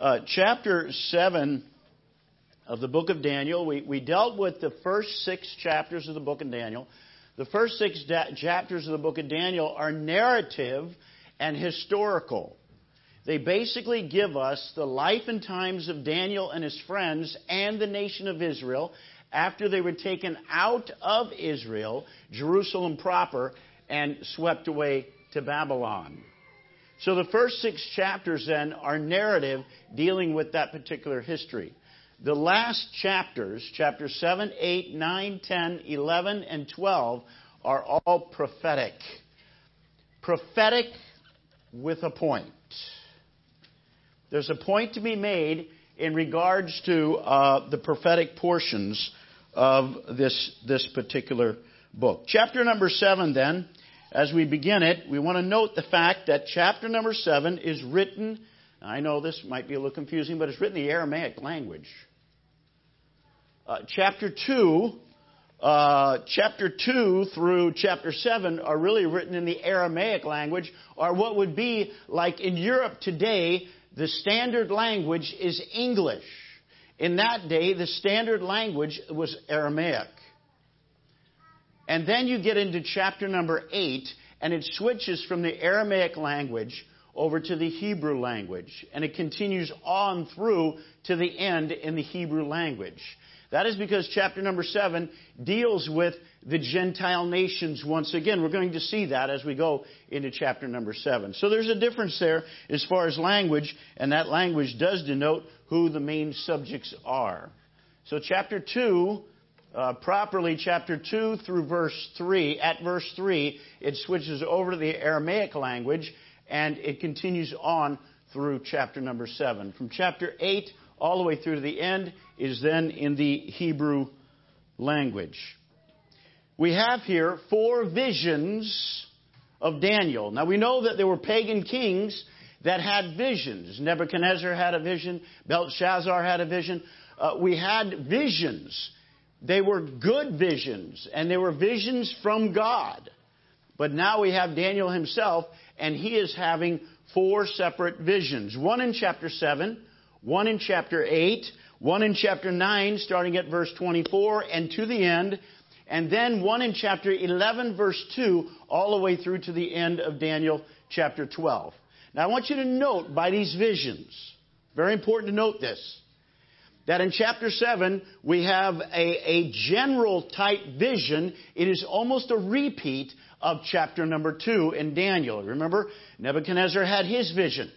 Uh, chapter 7 of the book of Daniel, we, we dealt with the first six chapters of the book of Daniel. The first six da- chapters of the book of Daniel are narrative and historical. They basically give us the life and times of Daniel and his friends and the nation of Israel after they were taken out of Israel, Jerusalem proper, and swept away to Babylon. So the first six chapters then are narrative dealing with that particular history. The last chapters, chapters 7, 8, 9, 10, 11, and 12, are all prophetic. Prophetic with a point. There's a point to be made in regards to uh, the prophetic portions of this, this particular book. Chapter number 7, then, as we begin it, we want to note the fact that chapter number 7 is written, I know this might be a little confusing, but it's written in the Aramaic language. Uh, chapter 2 uh, chapter 2 through chapter 7 are really written in the Aramaic language, or what would be like in Europe today, the standard language is English. In that day, the standard language was Aramaic. And then you get into chapter number 8, and it switches from the Aramaic language over to the Hebrew language. And it continues on through to the end in the Hebrew language. That is because chapter number 7 deals with the Gentile nations once again. We're going to see that as we go into chapter number 7. So there's a difference there as far as language, and that language does denote who the main subjects are. So chapter 2, uh, properly chapter 2 through verse 3, at verse 3, it switches over to the Aramaic language, and it continues on through chapter number 7. From chapter 8 all the way through to the end is then in the Hebrew language. We have here four visions of Daniel. Now we know that there were pagan kings that had visions. Nebuchadnezzar had a vision, Belshazzar had a vision. Uh, we had visions. They were good visions, and they were visions from God. But now we have Daniel himself, and he is having four separate visions. One in chapter 7, one in chapter 8, one in chapter 9, starting at verse 24 and to the end, and then one in chapter 11, verse 2, all the way through to the end of Daniel chapter 12. Now I want you to note by these visions, very important to note this, that in chapter 7 we have a, a general type vision. It is almost a repeat of chapter number 2 in Daniel. Remember, Nebuchadnezzar had his vision.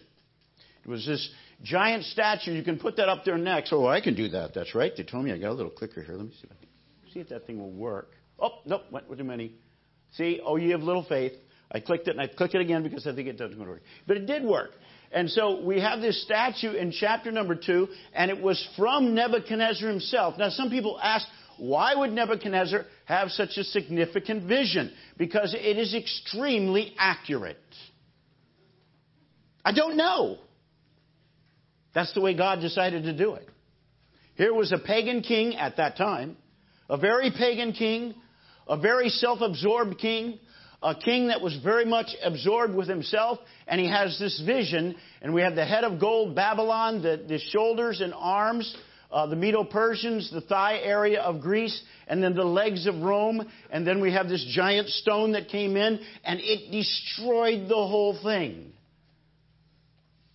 It was this giant statue. You can put that up there next. Oh, I can do that. That's right. They told me I got a little clicker here. Let me see if, can, see if that thing will work. Oh, nope, went with too many. See, oh, you have little faith. I clicked it and I click it again because I think it doesn't work. But it did work. And so we have this statue in chapter number two, and it was from Nebuchadnezzar himself. Now, some people ask, why would Nebuchadnezzar have such a significant vision? Because it is extremely accurate. I don't know. That's the way God decided to do it. Here was a pagan king at that time, a very pagan king, a very self absorbed king, a king that was very much absorbed with himself, and he has this vision, and we have the head of gold, Babylon, the, the shoulders and arms, uh, the Medo Persians, the thigh area of Greece, and then the legs of Rome, and then we have this giant stone that came in, and it destroyed the whole thing.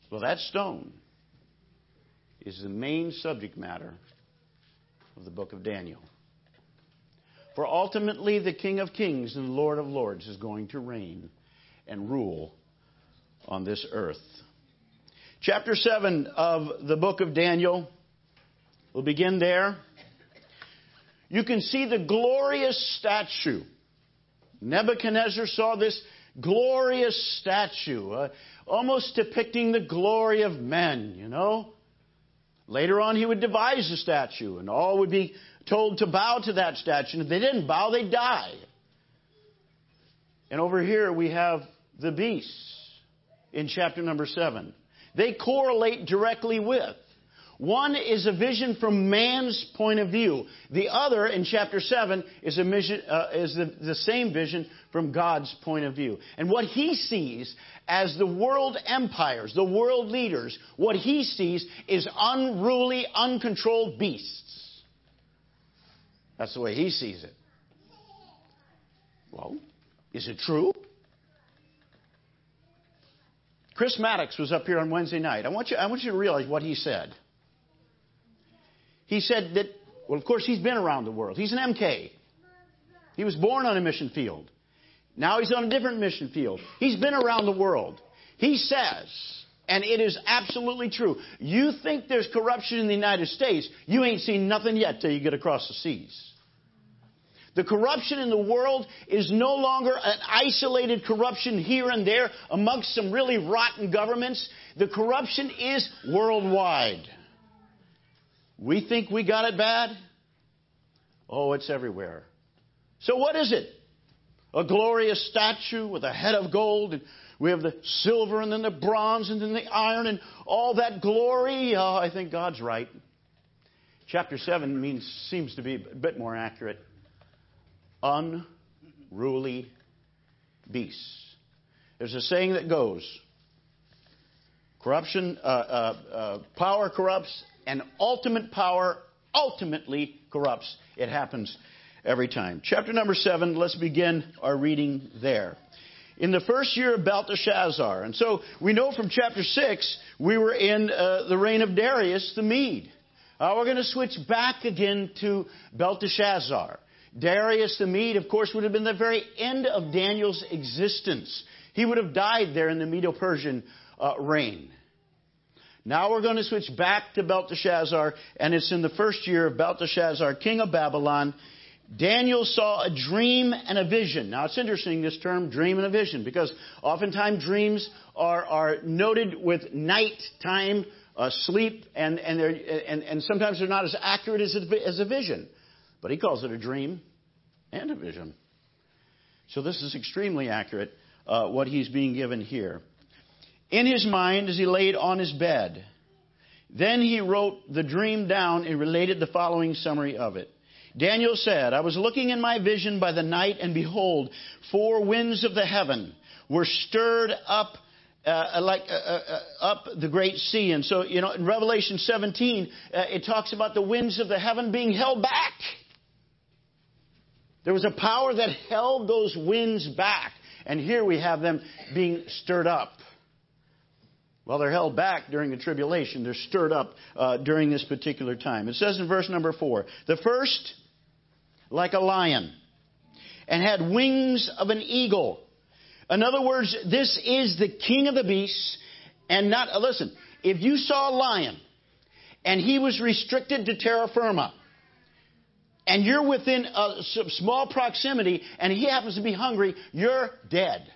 Well, that stone is the main subject matter of the book of Daniel. For ultimately, the King of Kings and the Lord of Lords is going to reign and rule on this earth. Chapter 7 of the book of Daniel, we'll begin there. You can see the glorious statue. Nebuchadnezzar saw this glorious statue, uh, almost depicting the glory of men, you know. Later on, he would devise a statue, and all would be told to bow to that statue. And if they didn't bow, they'd die. And over here, we have the beasts in chapter number 7. They correlate directly with. One is a vision from man's point of view. The other, in chapter 7, is, a mission, uh, is the, the same vision from God's point of view. And what he sees as the world empires, the world leaders, what he sees is unruly, uncontrolled beasts. That's the way he sees it. Well, is it true? Chris Maddox was up here on Wednesday night. I want you, I want you to realize what he said. He said that, well, of course, he's been around the world. He's an MK. He was born on a mission field. Now he's on a different mission field. He's been around the world. He says, and it is absolutely true, you think there's corruption in the United States, you ain't seen nothing yet till you get across the seas. The corruption in the world is no longer an isolated corruption here and there amongst some really rotten governments. The corruption is worldwide. We think we got it bad? Oh, it's everywhere. So what is it? A glorious statue with a head of gold, and we have the silver, and then the bronze, and then the iron, and all that glory. Oh, I think God's right. Chapter 7 means, seems to be a bit more accurate. Unruly beasts. There's a saying that goes corruption, uh, uh, uh, power corrupts, and ultimate power ultimately corrupts. It happens every time. Chapter number seven, let's begin our reading there. In the first year of Belteshazzar, and so we know from chapter six, we were in uh, the reign of Darius the Mede. Uh, we're going to switch back again to Belteshazzar. Darius the Mede, of course, would have been the very end of Daniel's existence. He would have died there in the Medo Persian uh, reign. Now we're going to switch back to Belteshazzar, and it's in the first year of Belteshazzar, king of Babylon. Daniel saw a dream and a vision. Now it's interesting, this term, dream and a vision, because oftentimes dreams are, are noted with nighttime uh, sleep, and, and, and, and sometimes they're not as accurate as a, as a vision. But he calls it a dream and a vision. So this is extremely accurate, uh, what he's being given here in his mind as he laid on his bed. Then he wrote the dream down and related the following summary of it. Daniel said, I was looking in my vision by the night, and behold, four winds of the heaven were stirred up uh, like uh, uh, uh up the great sea. And so, you know, in Revelation 17, uh, it talks about the winds of the heaven being held back. There was a power that held those winds back. And here we have them being stirred up. Well, they're held back during the tribulation. They're stirred up uh, during this particular time. It says in verse number four the first, like a lion, and had wings of an eagle. In other words, this is the king of the beasts, and not, uh, listen, if you saw a lion and he was restricted to terra firma, and you're within a small proximity and he happens to be hungry, you're dead.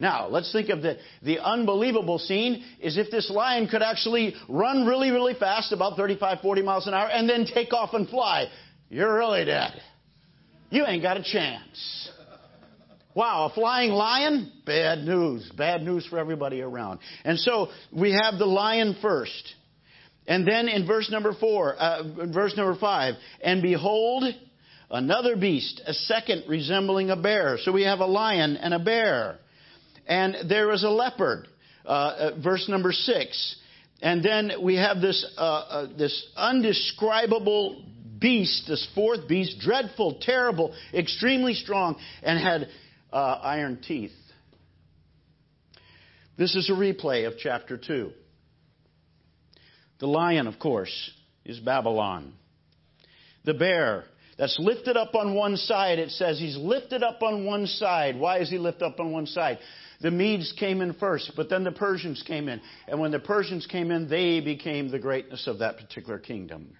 Now, let's think of the, the unbelievable scene is if this lion could actually run really, really fast, about 35, 40 miles an hour, and then take off and fly. You're really dead. You ain't got a chance. Wow, a flying lion? Bad news. Bad news for everybody around. And so we have the lion first. And then in verse number four, uh, verse number five, and behold, another beast, a second resembling a bear. So we have a lion and a bear and there is a leopard. Uh, uh, verse number six. And then we have this, uh, uh, this undescribable beast, this fourth beast, dreadful, terrible, extremely strong, and had uh, iron teeth. This is a replay of chapter 2. The lion, of course, is Babylon. The bear that's lifted up on one side, it says he's lifted up on one side. Why is he lifted up on one side? The Medes came in first, but then the Persians came in. And when the Persians came in, they became the greatness of that particular kingdom.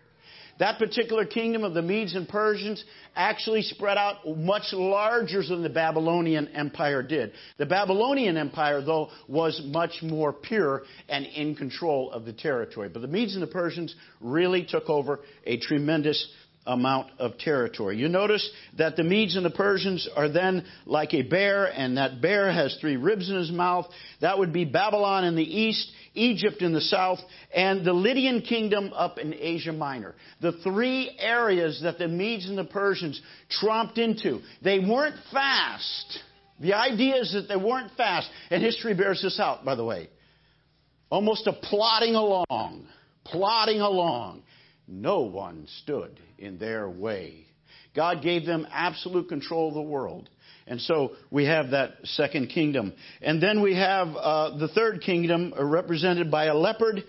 That particular kingdom of the Medes and Persians actually spread out much larger than the Babylonian Empire did. The Babylonian Empire, though, was much more pure and in control of the territory. But the Medes and the Persians really took over a tremendous amount of territory. You notice that the Medes and the Persians are then like a bear, and that bear has three ribs in his mouth. That would be Babylon in the east, Egypt in the south, and the Lydian kingdom up in Asia Minor. The three areas that the Medes and the Persians tromped into. They weren't fast. The idea is that they weren't fast, and history bears this out, by the way. Almost a plodding along, plodding along. No one stood in their way. God gave them absolute control of the world. And so we have that second kingdom. And then we have uh, the third kingdom uh, represented by a leopard.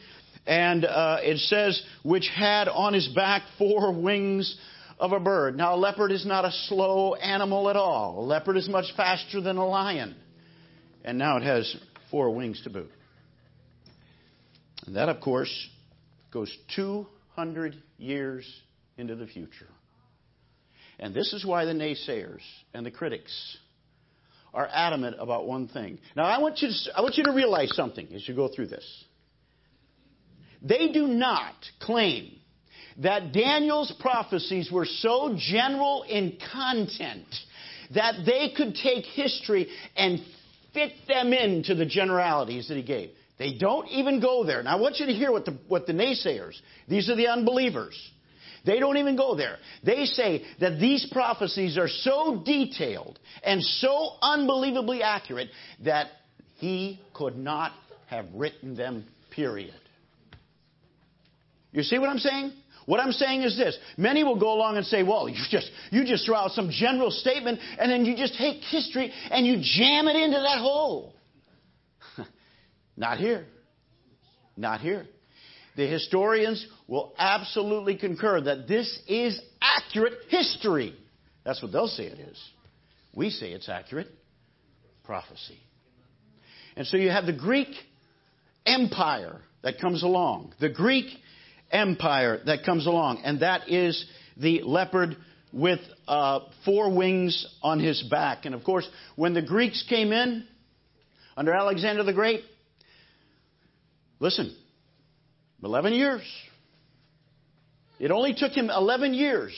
And uh, it says, which had on his back four wings of a bird. Now, a leopard is not a slow animal at all. A leopard is much faster than a lion. And now it has four wings to boot. And that, of course, goes 200 years into the future. And this is why the naysayers and the critics are adamant about one thing. Now, I want you to, I want you to realize something as you go through this. They do not claim that Daniel's prophecies were so general in content that they could take history and fit them into the generalities that he gave. They don't even go there. Now, I want you to hear what the, what the naysayers, these are the unbelievers, they don't even go there. They say that these prophecies are so detailed and so unbelievably accurate that he could not have written them, period. You see what I'm saying? What I'm saying is this. Many will go along and say, well, you just, you just throw out some general statement and then you just take history and you jam it into that hole. Not here. Not here the historians will absolutely concur that this is accurate history. That's what they'll say it is. We say it's accurate prophecy. And so you have the Greek Empire that comes along. The Greek Empire that comes along. And that is the leopard with uh, four wings on his back. And of course, when the Greeks came in under Alexander the Great, listen, 11 years. It only took him 11 years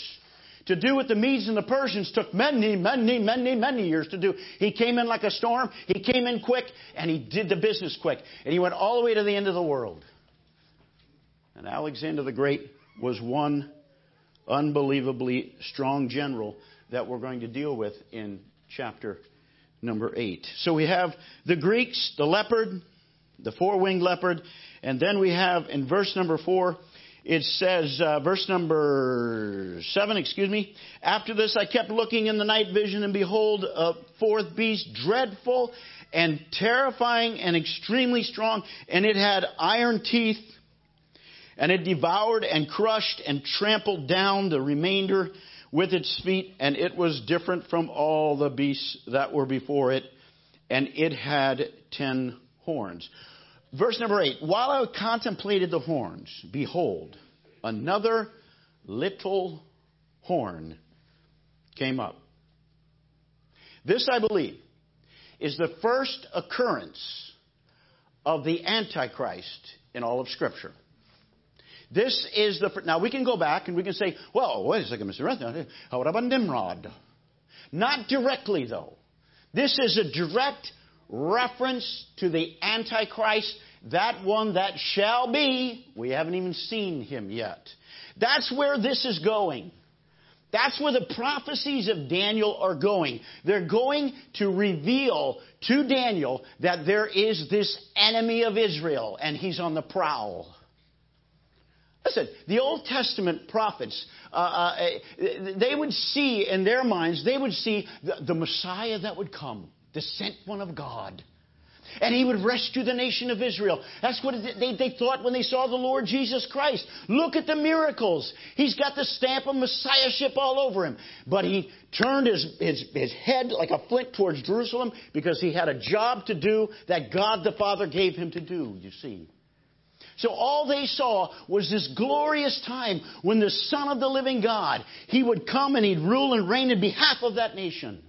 to do what the Medes and the Persians took many, many, many, many years to do. He came in like a storm, he came in quick, and he did the business quick. And he went all the way to the end of the world. And Alexander the Great was one unbelievably strong general that we're going to deal with in chapter number 8. So we have the Greeks, the leopard, the four winged leopard, and then we have in verse number four, it says, uh, verse number seven, excuse me. After this, I kept looking in the night vision, and behold, a fourth beast, dreadful and terrifying and extremely strong, and it had iron teeth, and it devoured and crushed and trampled down the remainder with its feet, and it was different from all the beasts that were before it, and it had ten horns. Verse number 8 While I contemplated the horns, behold, another little horn came up. This, I believe, is the first occurrence of the Antichrist in all of Scripture. This is the now we can go back and we can say, well, wait a second, Mr. Rethner, uh, what about Nimrod? Not directly though. This is a direct reference to the Antichrist, that one that shall be. We haven't even seen him yet. That's where this is going. That's where the prophecies of Daniel are going. They're going to reveal to Daniel that there is this enemy of Israel and he's on the prowl. Listen, the Old Testament prophets, uh, uh, they would see in their minds, they would see the, the Messiah that would come the sent one of God. And he would rescue the nation of Israel. That's what they, they thought when they saw the Lord Jesus Christ. Look at the miracles. He's got the stamp of messiahship all over him. But he turned his, his, his head like a flint towards Jerusalem because he had a job to do that God the Father gave him to do, you see. So all they saw was this glorious time when the Son of the living God, he would come and he'd rule and reign in behalf of that nation.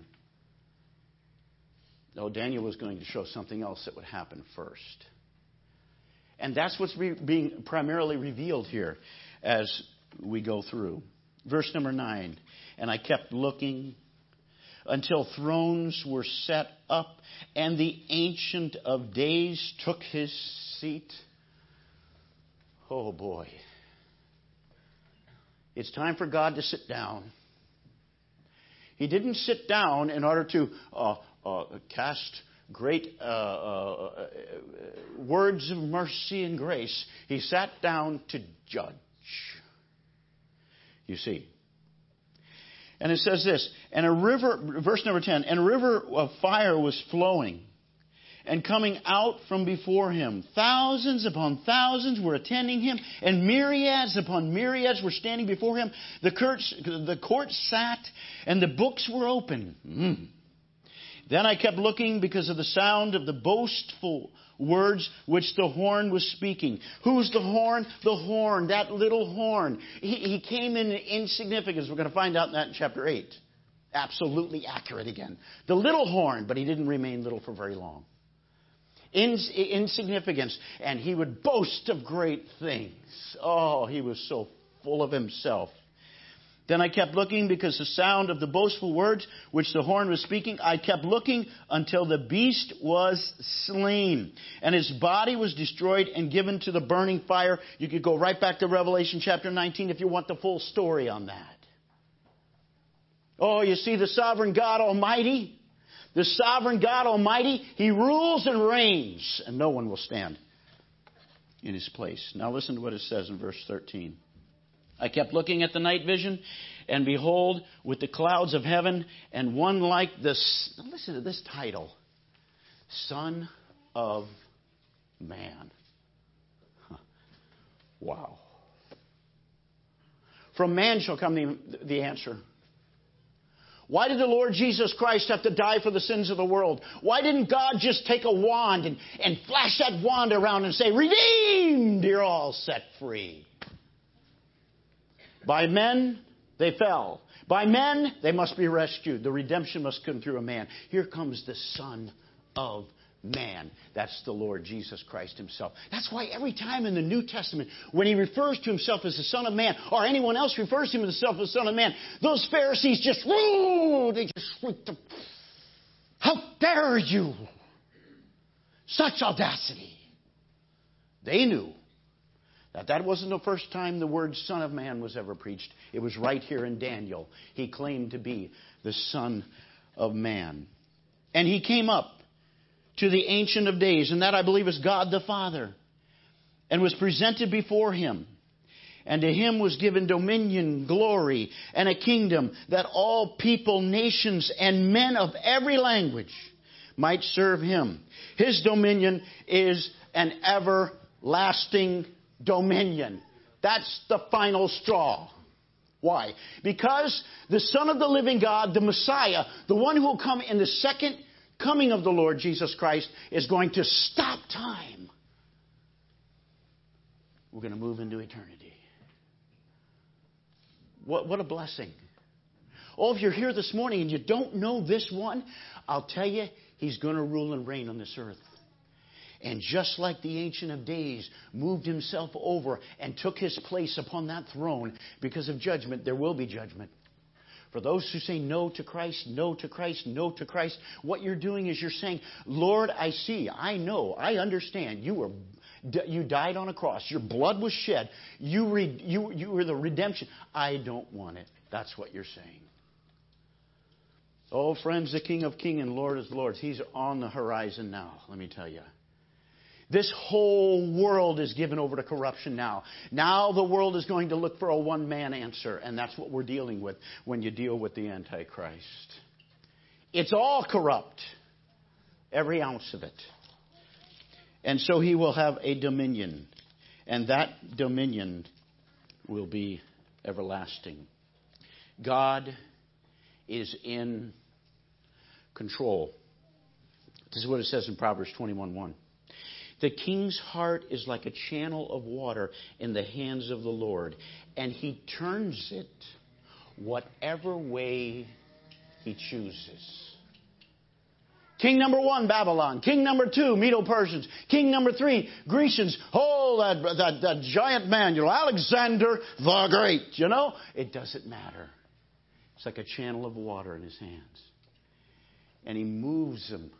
No, Daniel was going to show something else that would happen first. And that's what's re- being primarily revealed here as we go through. Verse number 9 And I kept looking until thrones were set up, and the Ancient of Days took his seat. Oh boy. It's time for God to sit down. He didn't sit down in order to uh, uh, cast great uh, uh, words of mercy and grace. He sat down to judge. You see. And it says this, and a river, verse number 10, and a river of fire was flowing and coming out from before him. Thousands upon thousands were attending him, and myriads upon myriads were standing before him. The, courts, the court sat, and the books were open. Mm. Then I kept looking because of the sound of the boastful words which the horn was speaking. Who's the horn? The horn, that little horn. He, he came in insignificance. We're going to find out that in chapter 8. Absolutely accurate again. The little horn, but he didn't remain little for very long insignificance, and he would boast of great things. Oh, he was so full of himself. Then I kept looking because the sound of the boastful words which the horn was speaking, I kept looking until the beast was slain and his body was destroyed and given to the burning fire. You could go right back to Revelation chapter 19 if you want the full story on that. Oh, you see the sovereign God Almighty? The sovereign God Almighty, He rules and reigns, and no one will stand in His place. Now listen to what it says in verse 13. I kept looking at the night vision, and behold, with the clouds of heaven, and one like this. Listen to this title Son of Man. Huh. Wow. From man shall come the, the answer. Why did the Lord Jesus Christ have to die for the sins of the world? Why didn't God just take a wand and, and flash that wand around and say, Redeemed, you're all set free? By men, they fell. By men, they must be rescued. The redemption must come through a man. Here comes the Son of man. That's the Lord Jesus Christ himself. That's why every time in the New Testament, when he refers to himself as the Son of Man, or anyone else refers to himself as the Son of Man, those Pharisees just, woo, they just shrieked, how dare you? Such audacity. They knew that that wasn't the first time the word Son of Man was ever preached. It was right here in Daniel. He claimed to be the Son of Man. And he came up to the Ancient of Days, and that I believe is God the Father, and was presented before him. And to him was given dominion, glory, and a kingdom that all people, nations, and men of every language might serve him. His dominion is an everlasting dominion. That's the final straw. Why? Because the Son of the living God, the Messiah, the one who will come in the second coming of the Lord Jesus Christ is going to stop time. We're going to move into eternity. What, what a blessing. Oh, if you're here this morning and you don't know this one, I'll tell you, he's going to rule and reign on this earth. And just like the Ancient of Days moved himself over and took his place upon that throne because of judgment, there will be judgment. For those who say no to Christ, no to Christ, no to Christ, what you're doing is you're saying, Lord, I see, I know, I understand. You were you died on a cross. Your blood was shed. You, re, you, you were the redemption. I don't want it. That's what you're saying. Oh, friends, the King of Kings and Lord of Lords, He's on the horizon now, let me tell you. This whole world is given over to corruption now. Now the world is going to look for a one man answer, and that's what we're dealing with when you deal with the Antichrist. It's all corrupt, every ounce of it. And so he will have a dominion, and that dominion will be everlasting. God is in control. This is what it says in Proverbs 21 1. The king's heart is like a channel of water in the hands of the Lord, and he turns it whatever way he chooses. King number one, Babylon. King number two, Medo Persians. King number three, Grecians. Oh, that, that, that giant man, you know, Alexander the Great, you know? It doesn't matter. It's like a channel of water in his hands. And he moves them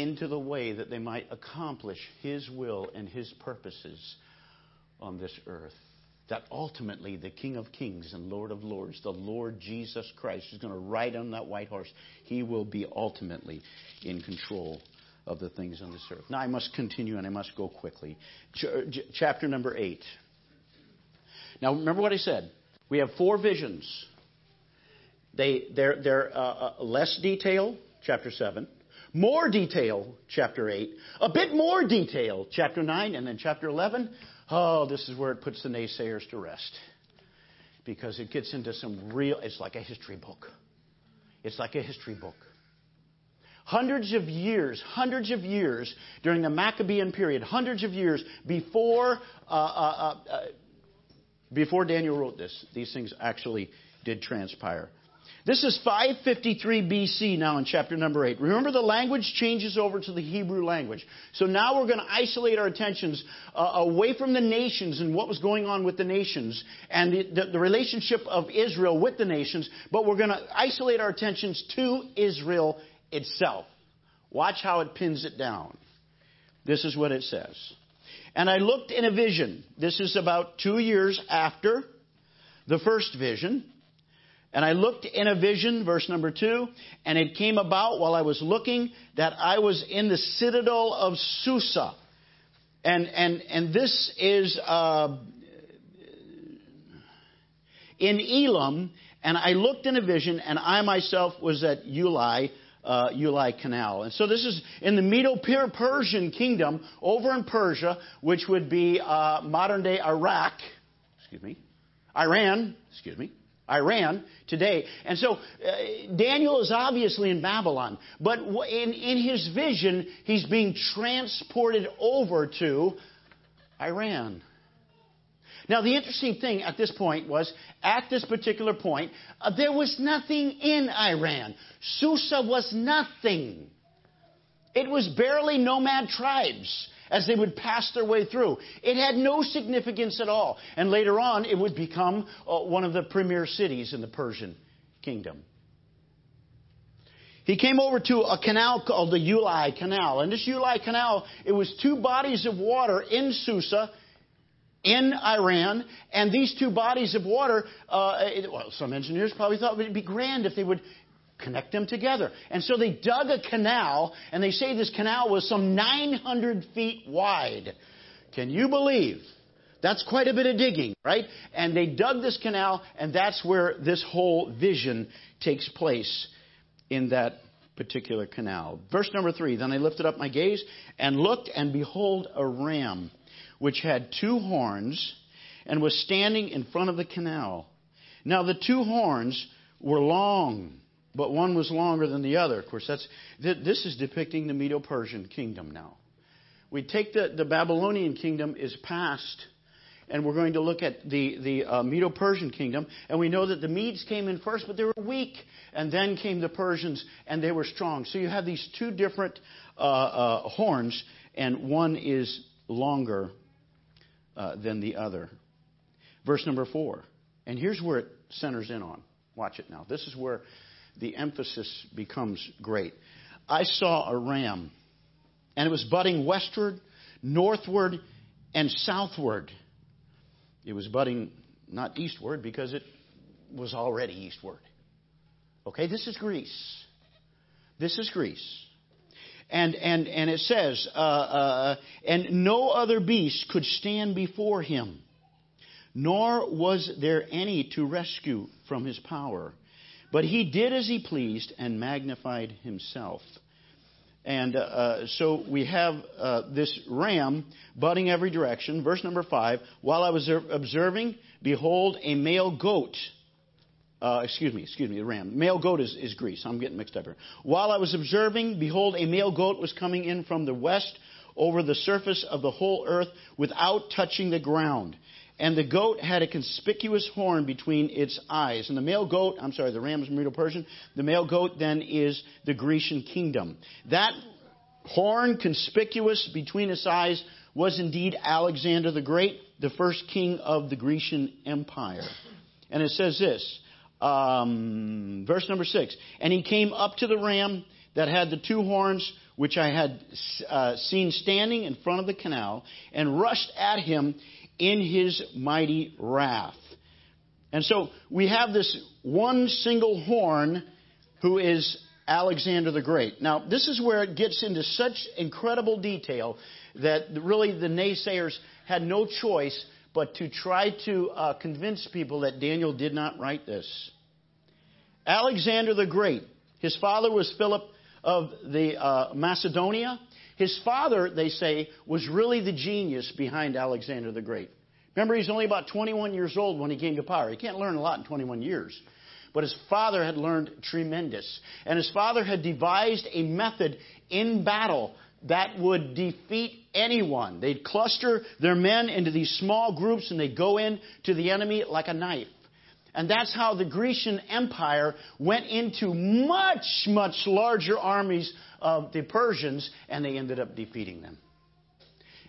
into the way that they might accomplish His will and His purposes on this earth. That ultimately the King of Kings and Lord of Lords, the Lord Jesus Christ, is going to ride on that white horse. He will be ultimately in control of the things on this earth. Now I must continue and I must go quickly. Ch- chapter number 8. Now remember what I said. We have four visions. They, they're, they're uh, uh, less detail, chapter 7. More detail, chapter 8. A bit more detail, chapter 9. And then chapter 11, oh, this is where it puts the naysayers to rest. Because it gets into some real, it's like a history book. It's like a history book. Hundreds of years, hundreds of years during the Maccabean period, hundreds of years before, uh, uh, uh, before Daniel wrote this, these things actually did transpire. This is 553 BC now in chapter number 8. Remember, the language changes over to the Hebrew language. So now we're going to isolate our attentions uh, away from the nations and what was going on with the nations and the, the, the relationship of Israel with the nations, but we're going to isolate our attentions to Israel itself. Watch how it pins it down. This is what it says. And I looked in a vision. This is about two years after the first vision. And I looked in a vision, verse number two, and it came about while I was looking that I was in the citadel of Susa. And, and, and this is uh, in Elam, and I looked in a vision, and I myself was at Ulai, uh, Ulai Canal. And so this is in the Medo-Persian kingdom over in Persia, which would be uh, modern day Iraq, excuse me, Iran, excuse me, Iran today. And so uh, Daniel is obviously in Babylon, but in, in his vision, he's being transported over to Iran. Now, the interesting thing at this point was, at this particular point, uh, there was nothing in Iran. Susa was nothing. It was barely nomad tribes as they would pass their way through. It had no significance at all. And later on, it would become uh, one of the premier cities in the Persian kingdom. He came over to a canal called the Ulai Canal. And this Ulai Canal, it was two bodies of water in Susa in Iran, and these two bodies of water, uh, it, well, some engineers probably thought it would be grand if they would connect them together. And so they dug a canal, and they say this canal was some 900 feet wide. Can you believe? That's quite a bit of digging, right? And they dug this canal, and that's where this whole vision takes place in that particular canal. Verse number three Then I lifted up my gaze and looked, and behold, a ram which had two horns and was standing in front of the canal. Now the two horns were long, but one was longer than the other. Of course, that's this is depicting the Medo-Persian kingdom now. We take the, the Babylonian kingdom is past, and we're going to look at the, the uh, Medo-Persian kingdom, and we know that the Medes came in first, but they were weak, and then came the Persians, and they were strong. So you have these two different uh, uh, horns, and one is longer uh, than the other. Verse number four. And here's where it centers in on. Watch it now. This is where the emphasis becomes great. I saw a ram, and it was butting westward, northward, and southward. It was butting not eastward because it was already eastward. Okay, this is Greece. This is Greece. And, and, and it says, uh, uh, and no other beast could stand before him, nor was there any to rescue from his power. But he did as he pleased and magnified himself. And uh, uh so we have uh, this ram butting every direction. Verse number five. While I was observing, behold, a male goat uh, excuse me, excuse me, the ram. Male goat is, is Greece. I'm getting mixed up here. While I was observing, behold, a male goat was coming in from the west over the surface of the whole earth without touching the ground. And the goat had a conspicuous horn between its eyes. And the male goat, I'm sorry, the ram is Medo Persian. The male goat then is the Grecian kingdom. That horn conspicuous between its eyes was indeed Alexander the Great, the first king of the Grecian Empire. And it says this um, verse number six. And he came up to the ram that had the two horns which I had uh, seen standing in front of the canal, and rushed at him in his mighty wrath. And so we have this one single horn who is Alexander the Great. Now, this is where it gets into such incredible detail that really the naysayers had no choice but to try to uh, convince people that Daniel did not write this. Alexander the Great, his father was Philip of the uh, Macedonia. His father, they say, was really the genius behind Alexander the Great. Remember, he's only about 21 years old when he came to power. He can't learn a lot in 21 years. But his father had learned tremendous. And his father had devised a method in battle that would defeat anyone. They'd cluster their men into these small groups and they'd go in to the enemy like a knife. And that's how the Grecian Empire went into much, much larger armies of the Persians and they ended up defeating them.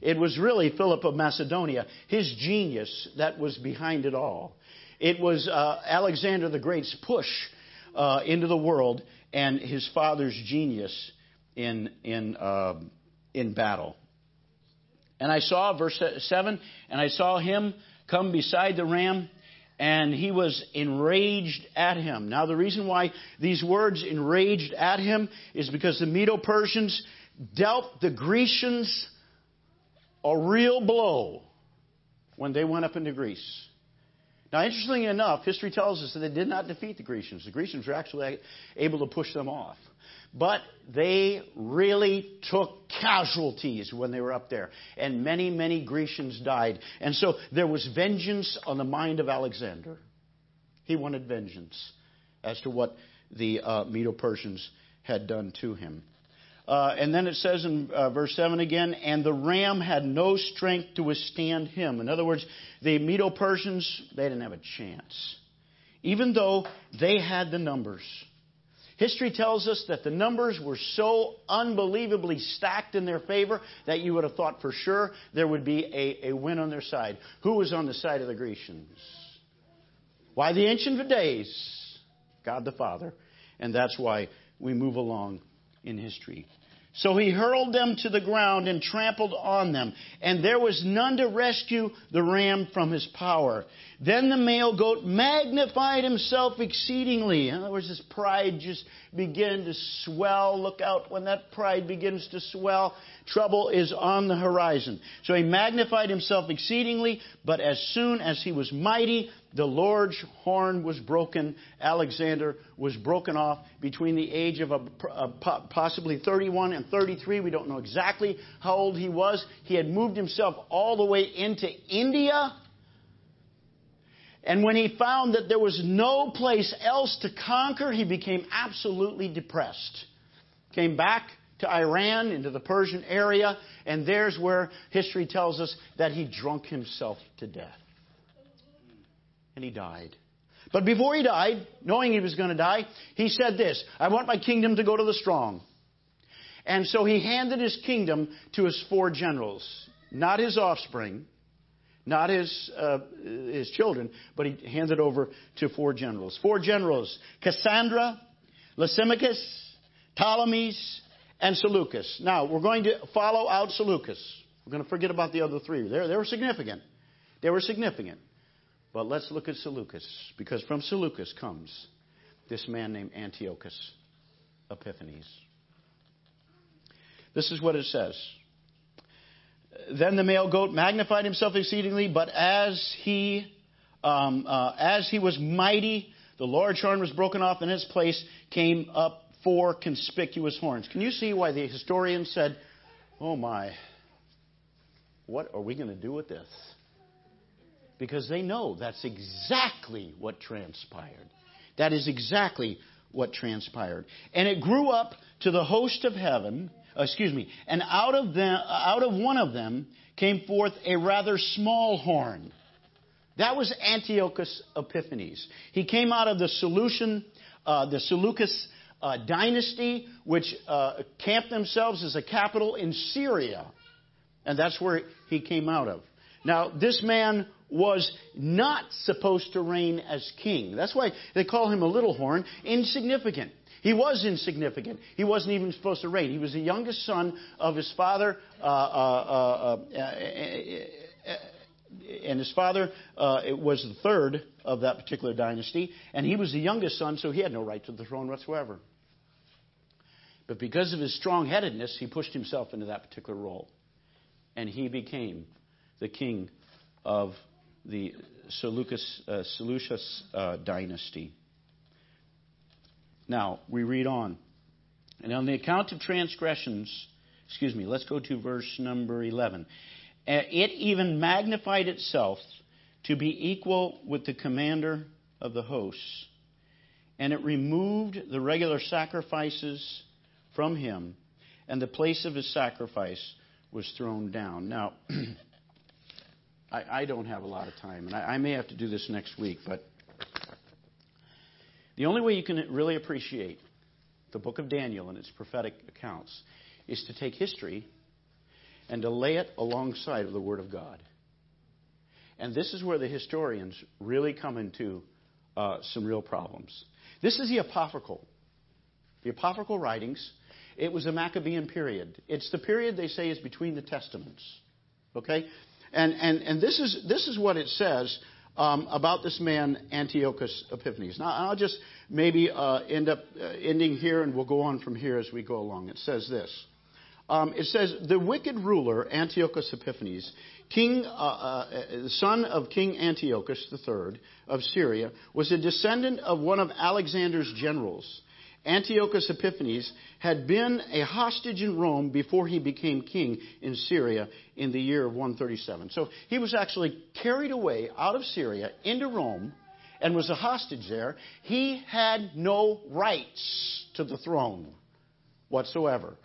It was really Philip of Macedonia, his genius, that was behind it all. It was uh, Alexander the Great's push uh, into the world and his father's genius in, in, uh, in battle. And I saw, verse 7, and I saw him come beside the ram, and he was enraged at him. Now, the reason why these words enraged at him is because the Medo Persians dealt the Grecians a real blow when they went up into Greece. Now, interestingly enough, history tells us that they did not defeat the Grecians. The Grecians were actually able to push them off. But they really took casualties when they were up there. And many, many Grecians died. And so there was vengeance on the mind of Alexander. He wanted vengeance as to what the uh, Medo Persians had done to him. Uh, and then it says in uh, verse 7 again, and the ram had no strength to withstand him. In other words, the Medo Persians, they didn't have a chance. Even though they had the numbers. History tells us that the numbers were so unbelievably stacked in their favor that you would have thought for sure there would be a, a win on their side. Who was on the side of the Grecians? Why, the Ancient of Days, God the Father. And that's why we move along in history. So he hurled them to the ground and trampled on them, and there was none to rescue the ram from his power. Then the male goat magnified himself exceedingly. In other words, his pride just began to swell. Look out when that pride begins to swell. Trouble is on the horizon. So he magnified himself exceedingly, but as soon as he was mighty, the Lord's horn was broken. Alexander was broken off between the age of a, a, possibly 31 and 33. We don't know exactly how old he was. He had moved himself all the way into India and when he found that there was no place else to conquer, he became absolutely depressed. Came back to Iran, into the Persian area, and there's where history tells us that he drunk himself to death. And he died. But before he died, knowing he was going to die, he said this I want my kingdom to go to the strong. And so he handed his kingdom to his four generals, not his offspring, not his, uh, his children, but he handed over to four generals. Four generals Cassander, Lysimachus, Ptolemies, and Seleucus. Now, we're going to follow out Seleucus. We're going to forget about the other three. They're, they were significant. They were significant. But let's look at Seleucus, because from Seleucus comes this man named Antiochus Epiphanes. This is what it says. Then the male goat magnified himself exceedingly, but as he, um, uh, as he was mighty, the large horn was broken off, and in its place came up four conspicuous horns. Can you see why the historian said, Oh my, what are we going to do with this? Because they know that's exactly what transpired. That is exactly what transpired. And it grew up to the host of heaven uh, excuse me, and out of them, out of one of them came forth a rather small horn. That was Antiochus Epiphanes. He came out of the Seleucian, uh, the Seleucus uh, dynasty, which uh, camped themselves as a capital in Syria, and that's where he came out of. Now, this man was not supposed to reign as king. That's why they call him a little horn, insignificant. He was insignificant. He wasn't even supposed to reign. He was the youngest son of his father, uh, uh, uh, and his father was the third of that particular dynasty, and he was the youngest son, so he had no right to the throne whatsoever. But because of his strong headedness, he pushed himself into that particular role. And he became the king of the Seleucus, uh, Seleucus uh, dynasty. Now, we read on. And on the account of transgressions, excuse me, let's go to verse number 11. It even magnified itself to be equal with the commander of the hosts. And it removed the regular sacrifices from him, and the place of his sacrifice was thrown down. Now, I, I, don't have a lot of time, and I, I may have to do this next week, but the only way you can really appreciate the book of Daniel and its prophetic accounts is to take history and to lay it alongside of the Word of God. And this is where the historians really come into uh, some real problems. This is the apocryphal. The apocryphal writings, it was a Maccabean period. It's the period they say is between the testaments. Okay? And, and, and this, is, this is what it says um, about this man, Antiochus Epiphanes. Now, I'll just maybe uh, end up uh, ending here, and we'll go on from here as we go along. It says this. Um, it says, The wicked ruler, Antiochus Epiphanes, king, uh, uh, son of King Antiochus III of Syria, was a descendant of one of Alexander's generals. Antiochus Epiphanes had been a hostage in Rome before he became king in Syria in the year of 137. So he was actually carried away out of Syria into Rome and was a hostage there. He had no rights to the throne whatsoever.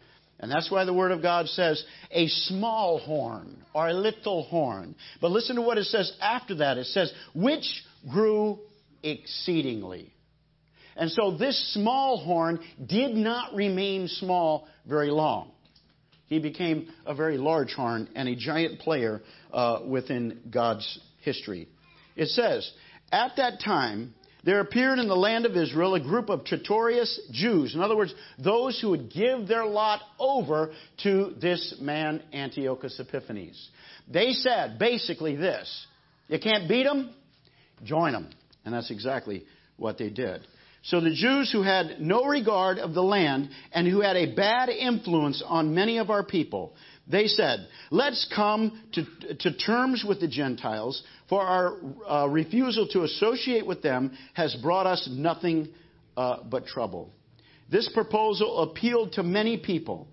And that's why the Word of God says a small horn or a little horn. But listen to what it says after that. It says, which grew exceedingly. And so this small horn did not remain small very long. He became a very large horn and a giant player uh, within God's history. It says, At that time, there appeared in the land of Israel a group of traitorous Jews. In other words, those who would give their lot over to this man, Antiochus Epiphanes. They said basically this You can't beat them? Join them. And that's exactly what they did. So the Jews who had no regard of the land and who had a bad influence on many of our people, they said, Let's come to, to terms with the Gentiles, for our uh, refusal to associate with them has brought us nothing uh, but trouble. This proposal appealed to many people.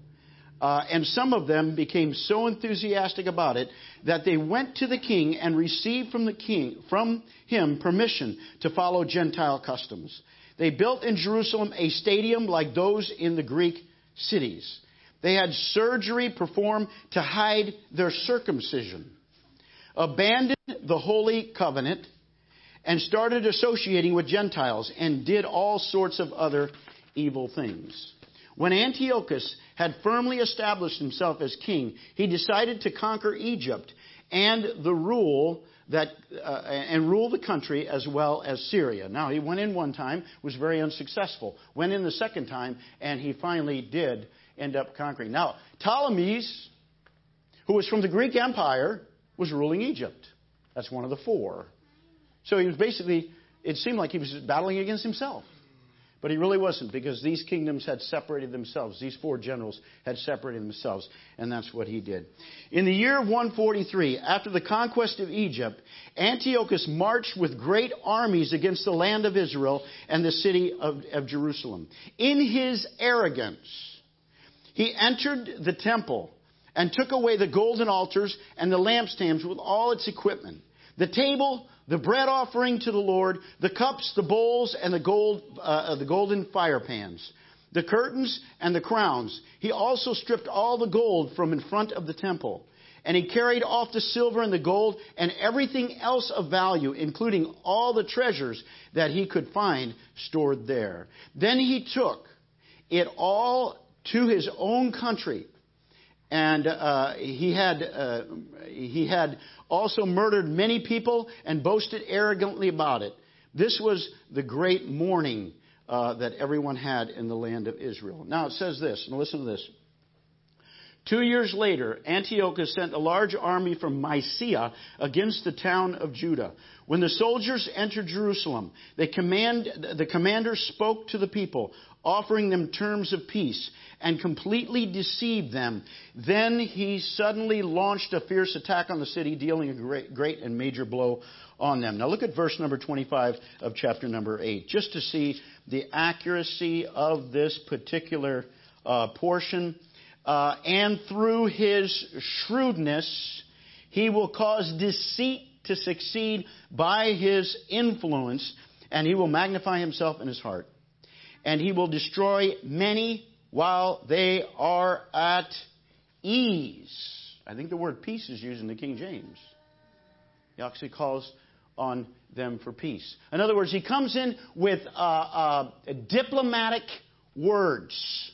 Uh, and some of them became so enthusiastic about it that they went to the king and received from the king from him permission to follow Gentile customs. They built in Jerusalem a stadium like those in the Greek cities. They had surgery performed to hide their circumcision, abandoned the holy covenant, and started associating with Gentiles and did all sorts of other evil things. When Antiochus had firmly established himself as king, he decided to conquer Egypt and the rule that, uh, and rule the country as well as Syria. Now, he went in one time, was very unsuccessful. Went in the second time, and he finally did end up conquering. Now, Ptolemies, who was from the Greek Empire, was ruling Egypt. That's one of the four. So he was basically, it seemed like he was battling against himself. But he really wasn't because these kingdoms had separated themselves. These four generals had separated themselves, and that's what he did. In the year of 143, after the conquest of Egypt, Antiochus marched with great armies against the land of Israel and the city of, of Jerusalem. In his arrogance, he entered the temple and took away the golden altars and the lampstands with all its equipment. The table, the bread offering to the Lord, the cups, the bowls, and the, gold, uh, the golden fire pans, the curtains, and the crowns. He also stripped all the gold from in front of the temple. And he carried off the silver and the gold and everything else of value, including all the treasures that he could find stored there. Then he took it all to his own country. And uh, he, had, uh, he had also murdered many people and boasted arrogantly about it. This was the great mourning uh, that everyone had in the land of Israel. Now it says this, and listen to this. Two years later, Antiochus sent a large army from Mysia against the town of Judah. When the soldiers entered Jerusalem, command, the commander spoke to the people, offering them terms of peace, and completely deceived them. Then he suddenly launched a fierce attack on the city, dealing a great, great and major blow on them. Now look at verse number 25 of chapter number 8, just to see the accuracy of this particular uh, portion uh, and through his shrewdness, he will cause deceit to succeed by his influence, and he will magnify himself in his heart. And he will destroy many while they are at ease. I think the word peace is used in the King James. He actually calls on them for peace. In other words, he comes in with uh, uh, diplomatic words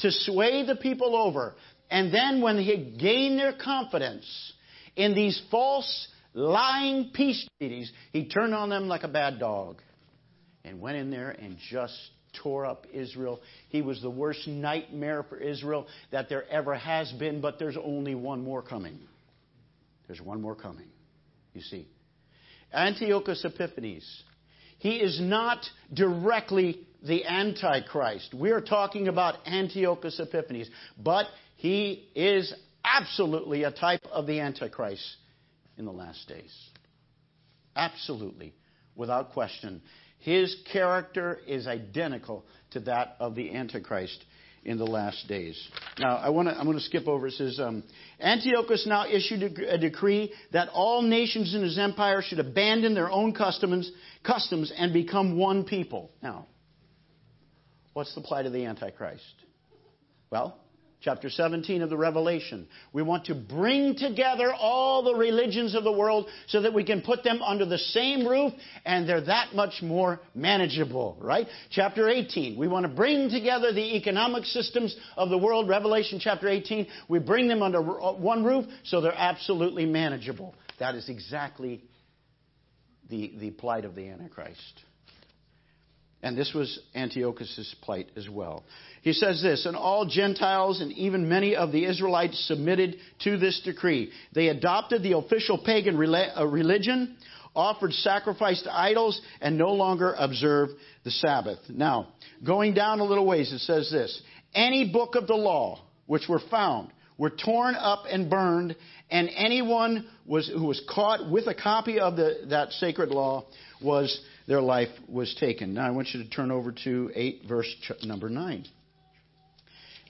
to sway the people over. And then when he gained their confidence in these false, lying peace treaties, he turned on them like a bad dog and went in there and just tore up Israel. He was the worst nightmare for Israel that there ever has been, but there's only one more coming. There's one more coming, you see. Antiochus Epiphanes. He is not directly the Antichrist. We are talking about Antiochus Epiphanes, but he is absolutely a type of the Antichrist in the last days. Absolutely, without question. His character is identical to that of the Antichrist in the last days. Now, I want to, I'm going to skip over. It says, um, Antiochus now issued a, a, decree that all nations in his empire should abandon their own customs, customs and become one people. Now, What's the plight of the Antichrist? Well, chapter 17 of the Revelation. We want to bring together all the religions of the world so that we can put them under the same roof and they're that much more manageable, right? Chapter 18. We want to bring together the economic systems of the world. Revelation chapter 18. We bring them under uh, one roof so they're absolutely manageable. That is exactly the, the plight of the Antichrist. And this was Antiochus' plight as well. He says this, and all Gentiles and even many of the Israelites submitted to this decree. They adopted the official pagan uh, religion, offered sacrifice to idols, and no longer observed the Sabbath. Now, going down a little ways, it says this Any book of the law which were found were torn up and burned, and anyone was, who was caught with a copy of the, that sacred law was their life was taken. Now I want you to turn over to 8 verse number 9.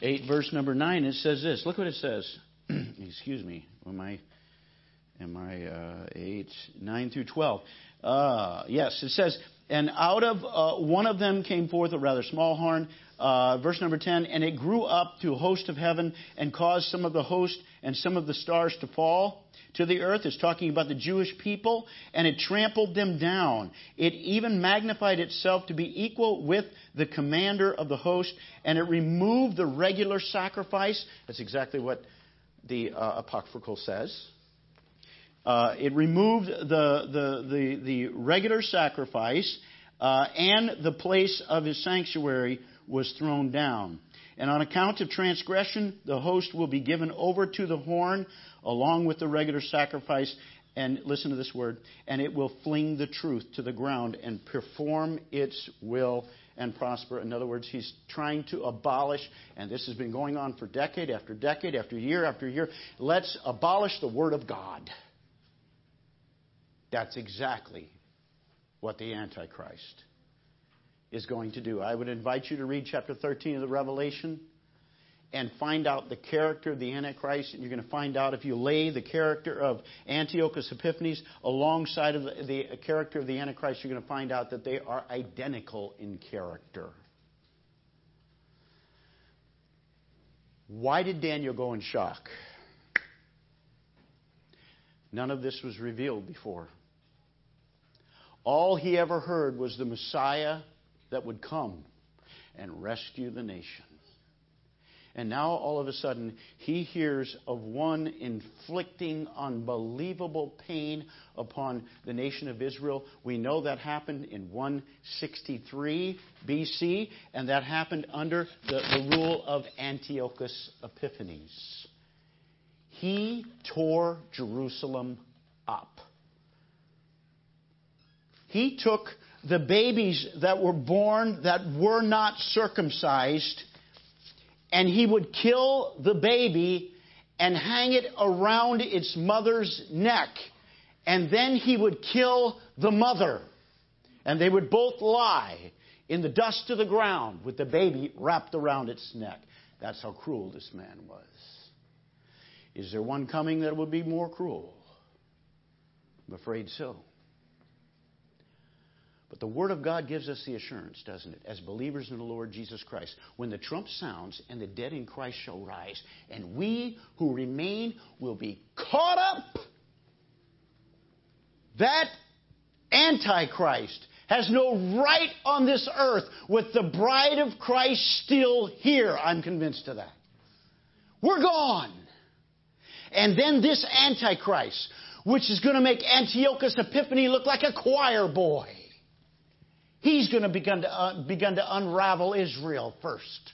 8 verse number 9 it says this. Look what it says. Excuse me. Am I am I uh, 8 9 through 12. Uh, yes, it says and out of uh, one of them came forth a rather small horn. Uh, verse number 10, and it grew up to a host of heaven and caused some of the host and some of the stars to fall to the earth. It's talking about the Jewish people, and it trampled them down. It even magnified itself to be equal with the commander of the host, and it removed the regular sacrifice. That's exactly what the uh, apocryphal says. Uh, it removed the, the, the, the regular sacrifice, uh, and the place of his sanctuary was thrown down. And on account of transgression, the host will be given over to the horn along with the regular sacrifice. And listen to this word, and it will fling the truth to the ground and perform its will and prosper. In other words, he's trying to abolish, and this has been going on for decade after decade after year after year. Let's abolish the Word of God. That's exactly what the Antichrist is going to do. I would invite you to read chapter 13 of the Revelation and find out the character of the Antichrist. And you're going to find out if you lay the character of Antiochus Epiphanes alongside of the, the character of the Antichrist, you're going to find out that they are identical in character. Why did Daniel go in shock? None of this was revealed before. All he ever heard was the Messiah that would come and rescue the nation. And now all of a sudden, he hears of one inflicting unbelievable pain upon the nation of Israel. We know that happened in 163 BC, and that happened under the, the rule of Antiochus Epiphanes. He tore Jerusalem up. He took the babies that were born that were not circumcised and he would kill the baby and hang it around its mother's neck. And then he would kill the mother. And they would both lie in the dust of the ground with the baby wrapped around its neck. That's how cruel this man was. Is there one coming that will be more cruel? I'm afraid so. But the Word of God gives us the assurance, doesn't it, as believers in the Lord Jesus Christ, when the trump sounds and the dead in Christ shall rise, and we who remain will be caught up. That Antichrist has no right on this earth with the bride of Christ still here. I'm convinced of that. We're gone. And then this Antichrist, which is going to make Antiochus Epiphanes look like a choir boy He's going to begin to, uh, begin to unravel Israel first.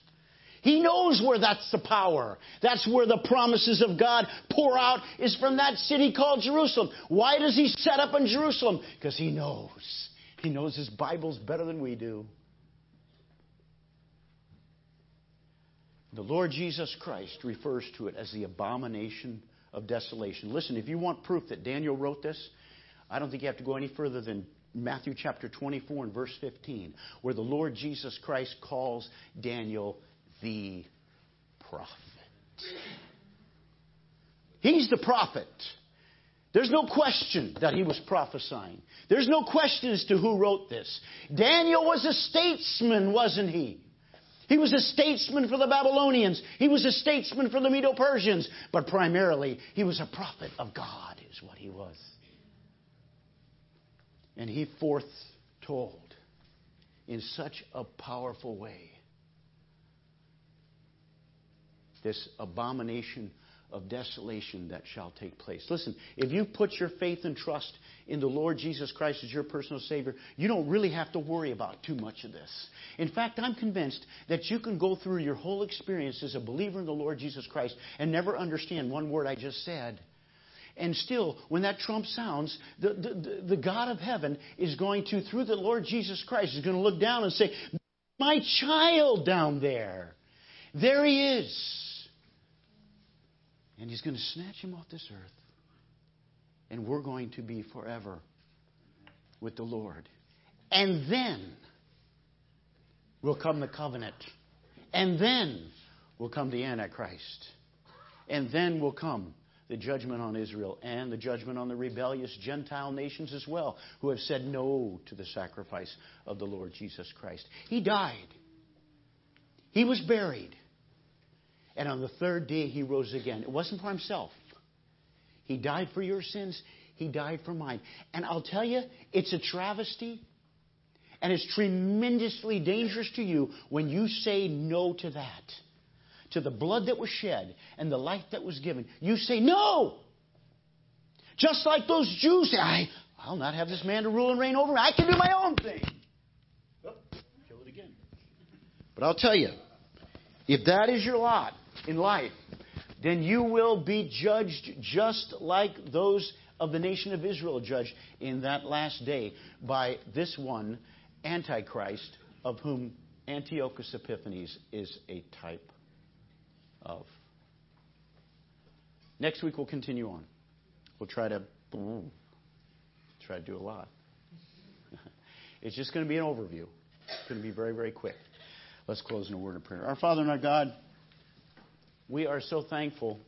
He knows where that's the power. That's where the promises of God pour out is from that city called Jerusalem. Why does he set up in Jerusalem? Because he knows. He knows his Bible's better than we do. The Lord Jesus Christ refers to it as the abomination of desolation. Listen, if you want proof that Daniel wrote this, I don't think you have to go any further than Matthew chapter 24 and verse 15, where the Lord Jesus Christ calls Daniel the prophet. He's the prophet. There's no question that he was prophesying. There's no question as to who wrote this. Daniel was a statesman, wasn't he? He was a statesman for the Babylonians. He was a statesman for the Medo Persians. But primarily, he was a prophet of God, is what he was. And he foretold in such a powerful way this abomination of desolation that shall take place. Listen, if you put your faith and trust in the Lord Jesus Christ as your personal Savior, you don't really have to worry about too much of this. In fact, I'm convinced that you can go through your whole experience as a believer in the Lord Jesus Christ and never understand one word I just said and still, when that trump sounds, the, the, the, God of heaven is going to, through the Lord Jesus Christ, is going to look down and say, My child down there. There he is. And he's going to snatch him off this earth. And we're going to be forever with the Lord. And then will come the covenant. And then will come the Antichrist. And then will come the judgment on Israel and the judgment on the rebellious Gentile nations as well, who have said no to the sacrifice of the Lord Jesus Christ. He died, he was buried, and on the third day he rose again. It wasn't for himself, he died for your sins, he died for mine. And I'll tell you, it's a travesty. And it's tremendously dangerous to you when you say no to that to the blood that was shed and the life that was given, you say no. Just like those Jews say, I, I'll not have this man to rule and reign over me. I can do my own thing. Oh, kill it again. But I'll tell you, if that is your lot in life, then you will be judged just like those of the nation of Israel judged in that last day by this one, Antichrist, of whom Antiochus Epiphanes is a type of. Next week we'll continue on. We'll try to try to do a lot. it's just going to be an overview. It's going to be very, very quick. Let's close in a word of prayer. Our Father and our God, we are so thankful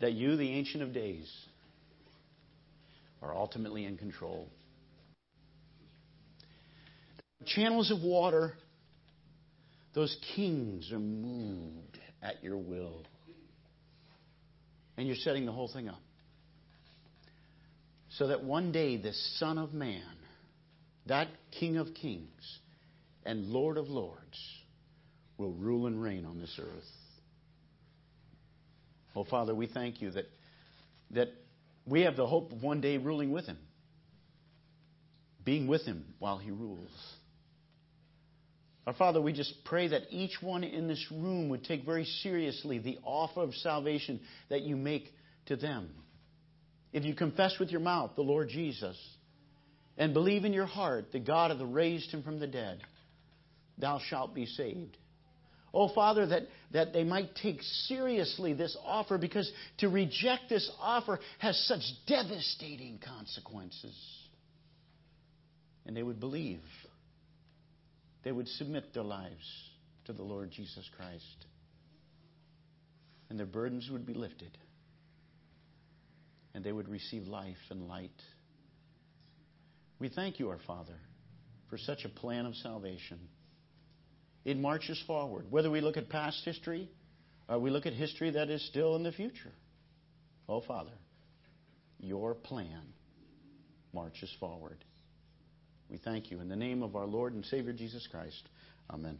that you, the Ancient of Days, are ultimately in control. Channels of water those kings are moved at your will. And you're setting the whole thing up. So that one day the Son of Man, that King of Kings and Lord of Lords, will rule and reign on this earth. Oh, Father, we thank you that, that we have the hope of one day ruling with Him, being with Him while He rules. Our Father, we just pray that each one in this room would take very seriously the offer of salvation that you make to them. If you confess with your mouth the Lord Jesus and believe in your heart that God hath raised him from the dead, thou shalt be saved. Oh, Father, that, that they might take seriously this offer because to reject this offer has such devastating consequences. And they would believe. They would submit their lives to the Lord Jesus Christ. And their burdens would be lifted. And they would receive life and light. We thank you, our Father, for such a plan of salvation. It marches forward. Whether we look at past history or we look at history that is still in the future. Oh, Father, your plan marches forward. We thank you in the name of our Lord and Savior Jesus Christ. Amen.